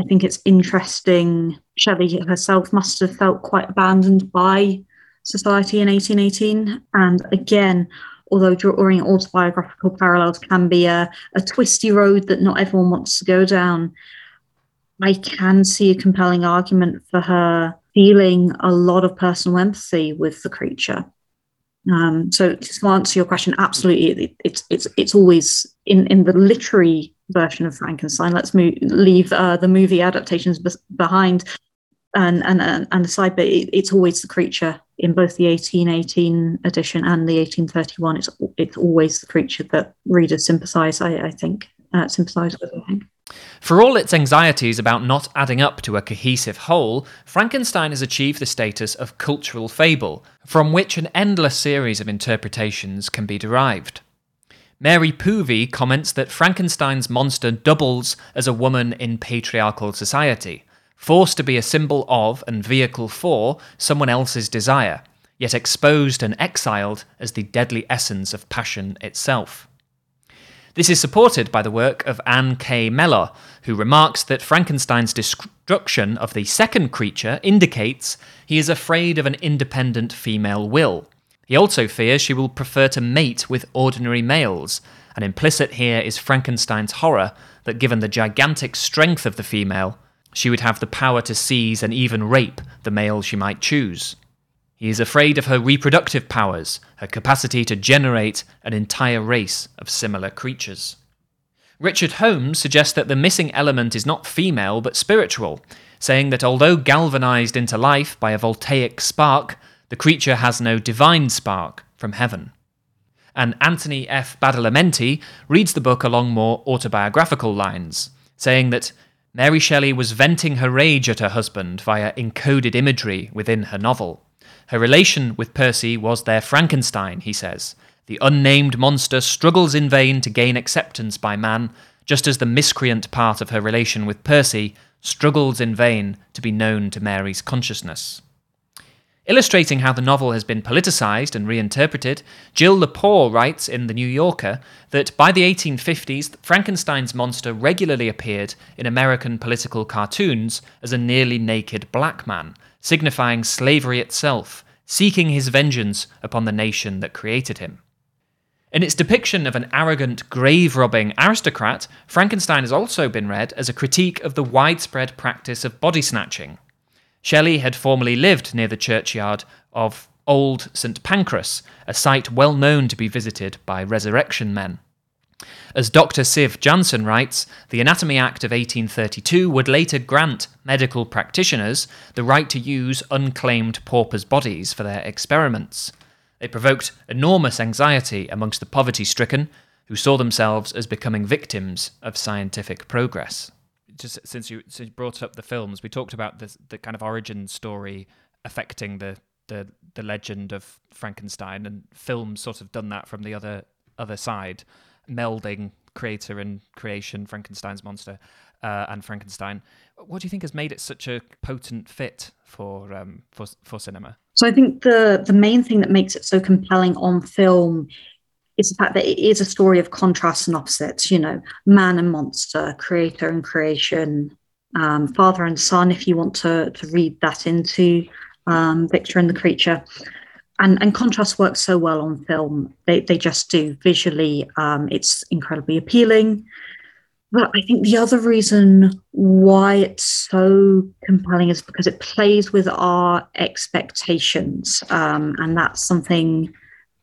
I think it's interesting. Shelley herself must have felt quite abandoned by society in 1818. And again, although drawing autobiographical parallels can be a, a twisty road that not everyone wants to go down, I can see a compelling argument for her feeling a lot of personal empathy with the creature. Um, so to answer your question, absolutely, it, it's it's it's always in in the literary version of Frankenstein. Let's move, leave uh, the movie adaptations be- behind and and and aside, but it, it's always the creature in both the 1818 edition and the 1831. It's it's always the creature that readers sympathise. I, I think uh, sympathise with. I think. For all its anxieties about not adding up to a cohesive whole, Frankenstein has achieved the status of cultural fable, from which an endless series of interpretations can be derived. Mary Poovey comments that Frankenstein's monster doubles as a woman in patriarchal society, forced to be a symbol of and vehicle for someone else's desire, yet exposed and exiled as the deadly essence of passion itself. This is supported by the work of Anne K. Mellor, who remarks that Frankenstein's destruction of the second creature indicates he is afraid of an independent female will. He also fears she will prefer to mate with ordinary males, and implicit here is Frankenstein's horror that given the gigantic strength of the female, she would have the power to seize and even rape the male she might choose. He is afraid of her reproductive powers, her capacity to generate an entire race of similar creatures. Richard Holmes suggests that the missing element is not female but spiritual, saying that although galvanized into life by a voltaic spark, the creature has no divine spark from heaven. And Anthony F. Badalamenti reads the book along more autobiographical lines, saying that Mary Shelley was venting her rage at her husband via encoded imagery within her novel. Her relation with Percy was their Frankenstein, he says. The unnamed monster struggles in vain to gain acceptance by man, just as the miscreant part of her relation with Percy struggles in vain to be known to Mary's consciousness. Illustrating how the novel has been politicized and reinterpreted, Jill Lepore writes in The New Yorker that by the 1850s, Frankenstein's monster regularly appeared in American political cartoons as a nearly naked black man, signifying slavery itself, seeking his vengeance upon the nation that created him. In its depiction of an arrogant, grave robbing aristocrat, Frankenstein has also been read as a critique of the widespread practice of body snatching. Shelley had formerly lived near the churchyard of Old St Pancras, a site well known to be visited by resurrection men. As Dr. Siv Janssen writes, the Anatomy Act of 1832 would later grant medical practitioners the right to use unclaimed paupers' bodies for their experiments. They provoked enormous anxiety amongst the poverty stricken, who saw themselves as becoming victims of scientific progress. Just since you, since you brought up the films, we talked about the the kind of origin story affecting the, the the legend of Frankenstein, and films sort of done that from the other other side melding creator and creation, Frankenstein's monster, uh, and Frankenstein. What do you think has made it such a potent fit for um, for for cinema? So I think the the main thing that makes it so compelling on film is the fact that it is a story of contrasts and opposites. You know, man and monster, creator and creation, um, father and son. If you want to to read that into um, Victor and the Creature and and contrast works so well on film. They they just do visually. Um, it's incredibly appealing. But I think the other reason why it's so compelling is because it plays with our expectations, um, and that's something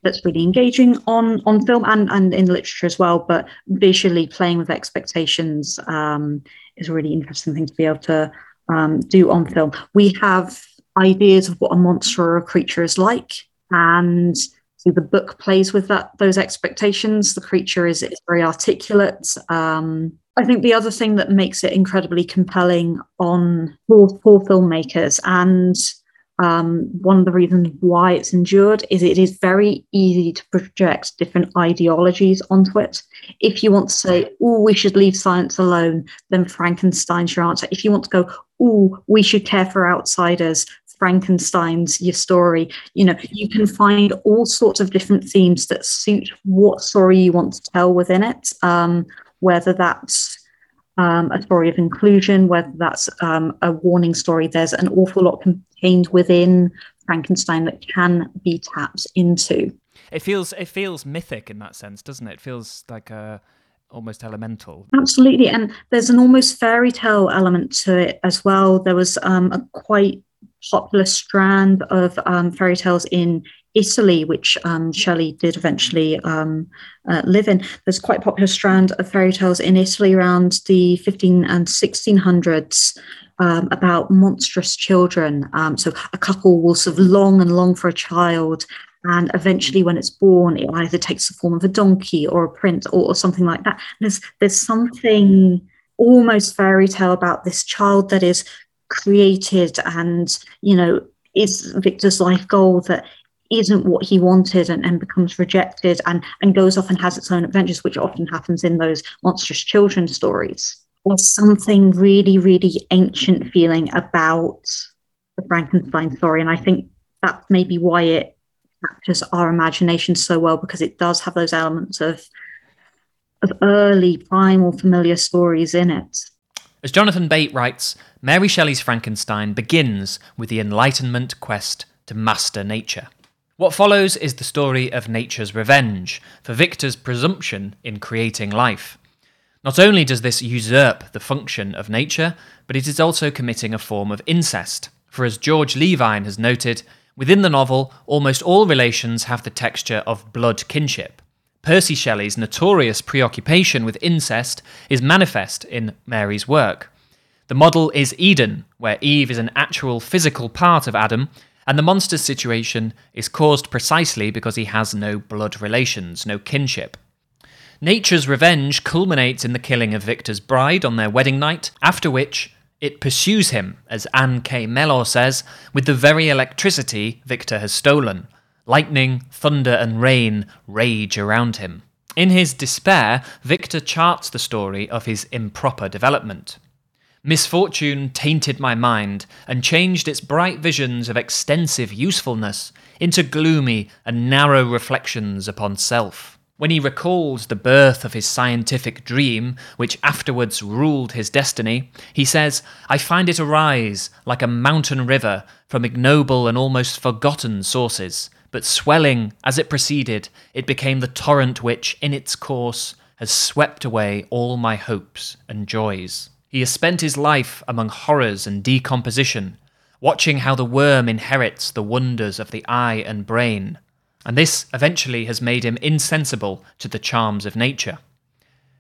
that's really engaging on on film and and in literature as well. But visually playing with expectations um, is a really interesting thing to be able to um, do on film. We have ideas of what a monster or a creature is like. And so the book plays with that those expectations. The creature is, is very articulate. Um, I think the other thing that makes it incredibly compelling on for, for filmmakers and um, one of the reasons why it's endured is it is very easy to project different ideologies onto it. If you want to say, oh, we should leave science alone, then Frankenstein's your answer. If you want to go, oh, we should care for outsiders, Frankenstein's your story. You know, you can find all sorts of different themes that suit what story you want to tell within it, um, whether that's um, a story of inclusion, whether that's um, a warning story. There's an awful lot contained within Frankenstein that can be tapped into. It feels it feels mythic in that sense, doesn't it? It feels like a almost elemental. Absolutely, and there's an almost fairy tale element to it as well. There was um, a quite popular strand of um, fairy tales in Italy, which um, Shelley did eventually um, uh, live in. There's quite a popular strand of fairy tales in Italy around the 15 and 1600s um, about monstrous children. Um, so a couple will sort of long and long for a child, and eventually, when it's born, it either takes the form of a donkey or a prince or, or something like that. And there's there's something almost fairy tale about this child that is created and you know is Victor's life goal that isn't what he wanted and, and becomes rejected and, and goes off and has its own adventures, which often happens in those monstrous children stories. There's something really, really ancient feeling about the Frankenstein story. And I think that's maybe why it captures our imagination so well, because it does have those elements of of early primal familiar stories in it. As Jonathan Bate writes, Mary Shelley's Frankenstein begins with the Enlightenment quest to master nature. What follows is the story of nature's revenge for Victor's presumption in creating life. Not only does this usurp the function of nature, but it is also committing a form of incest. For as George Levine has noted, within the novel, almost all relations have the texture of blood kinship. Percy Shelley's notorious preoccupation with incest is manifest in Mary's work. The model is Eden, where Eve is an actual physical part of Adam, and the monster's situation is caused precisely because he has no blood relations, no kinship. Nature's revenge culminates in the killing of Victor's bride on their wedding night, after which it pursues him, as Anne K. Mellor says, with the very electricity Victor has stolen. Lightning, thunder, and rain rage around him. In his despair, Victor charts the story of his improper development. Misfortune tainted my mind and changed its bright visions of extensive usefulness into gloomy and narrow reflections upon self. When he recalls the birth of his scientific dream, which afterwards ruled his destiny, he says, I find it arise like a mountain river from ignoble and almost forgotten sources, but swelling as it proceeded, it became the torrent which, in its course, has swept away all my hopes and joys. He has spent his life among horrors and decomposition, watching how the worm inherits the wonders of the eye and brain, and this eventually has made him insensible to the charms of nature.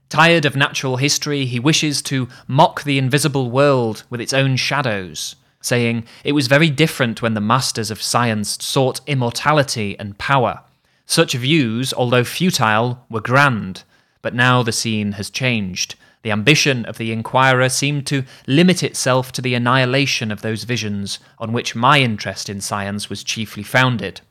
Tired of natural history, he wishes to mock the invisible world with its own shadows, saying, It was very different when the masters of science sought immortality and power. Such views, although futile, were grand, but now the scene has changed. The ambition of the inquirer seemed to limit itself to the annihilation of those visions on which my interest in science was chiefly founded.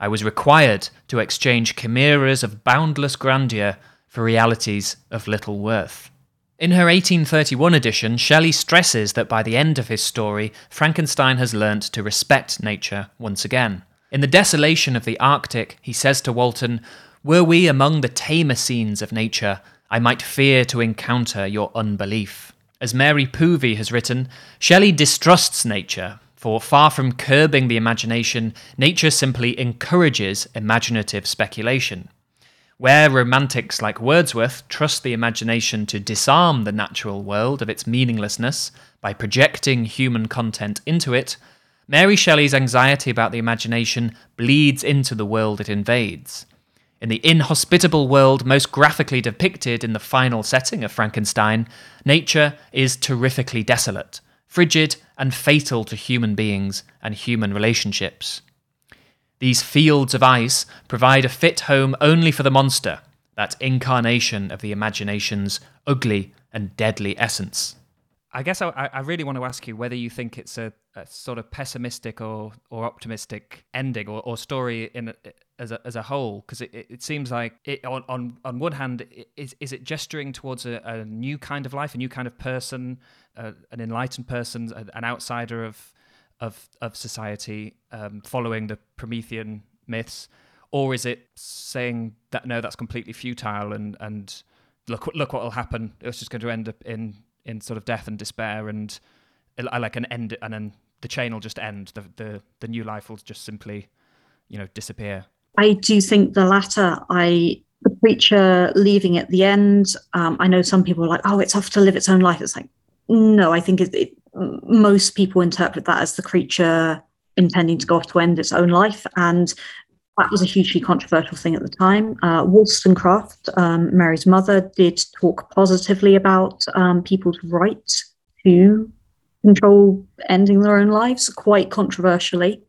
I was required to exchange chimeras of boundless grandeur for realities of little worth. In her 1831 edition, Shelley stresses that by the end of his story, Frankenstein has learnt to respect nature once again. In the desolation of the Arctic, he says to Walton, Were we among the tamer scenes of nature, I might fear to encounter your unbelief. As Mary Poovey has written, Shelley distrusts nature, for far from curbing the imagination, nature simply encourages imaginative speculation. Where romantics like Wordsworth trust the imagination to disarm the natural world of its meaninglessness by projecting human content into it, Mary Shelley's anxiety about the imagination bleeds into the world it invades. In the inhospitable world most graphically depicted in the final setting of Frankenstein, nature is terrifically desolate, frigid, and fatal to human beings and human relationships. These fields of ice provide a fit home only for the monster, that incarnation of the imagination's ugly and deadly essence. I guess I, I really want to ask you whether you think it's a, a sort of pessimistic or, or optimistic ending or, or story in as a, as a whole, because it, it seems like it, on, on on one hand, is, is it gesturing towards a, a new kind of life, a new kind of person, uh, an enlightened person, an outsider of of of society, um, following the Promethean myths, or is it saying that no, that's completely futile and and look look what will happen? It's just going to end up in in sort of death and despair, and I like an end, and then the chain will just end. The the the new life will just simply, you know, disappear. I do think the latter. I the creature leaving at the end. Um, I know some people are like, "Oh, it's off to live its own life." It's like, no, I think it, it, most people interpret that as the creature intending to go off to end its own life. And that was a hugely controversial thing at the time. Uh, Wollstonecraft, um, Mary's mother, did talk positively about um, people's right to control ending their own lives, quite controversially.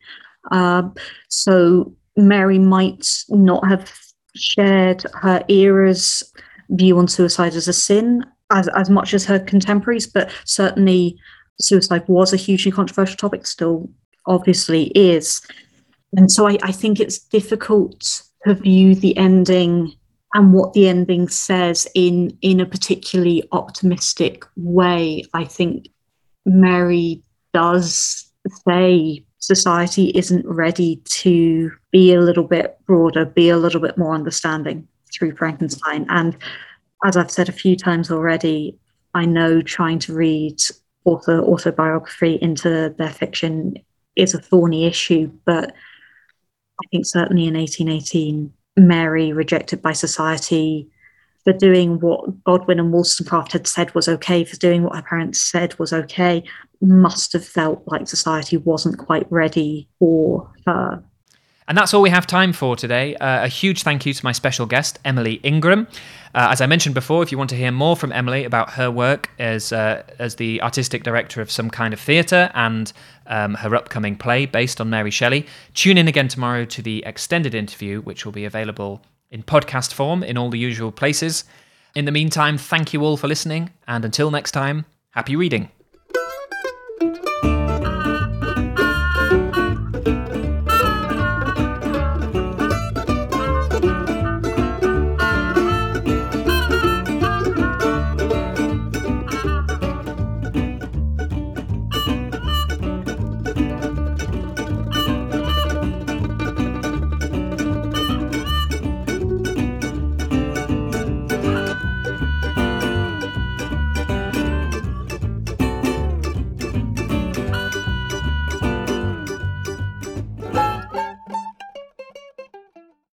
Uh, so Mary might not have shared her era's view on suicide as a sin as, as much as her contemporaries, but certainly suicide was a hugely controversial topic, still obviously is. And so I, I think it's difficult to view the ending and what the ending says in in a particularly optimistic way. I think Mary does say society isn't ready to be a little bit broader, be a little bit more understanding through Frankenstein. And as I've said a few times already, I know trying to read author autobiography into their fiction is a thorny issue, but I think certainly in 1818, Mary, rejected by society for doing what Godwin and Wollstonecraft had said was okay, for doing what her parents said was okay, must have felt like society wasn't quite ready for her. And that's all we have time for today. Uh, a huge thank you to my special guest, Emily Ingram. Uh, as I mentioned before, if you want to hear more from Emily about her work as uh, as the artistic director of some kind of theatre and um, her upcoming play based on Mary Shelley, tune in again tomorrow to the extended interview, which will be available in podcast form in all the usual places. In the meantime, thank you all for listening, and until next time, happy reading.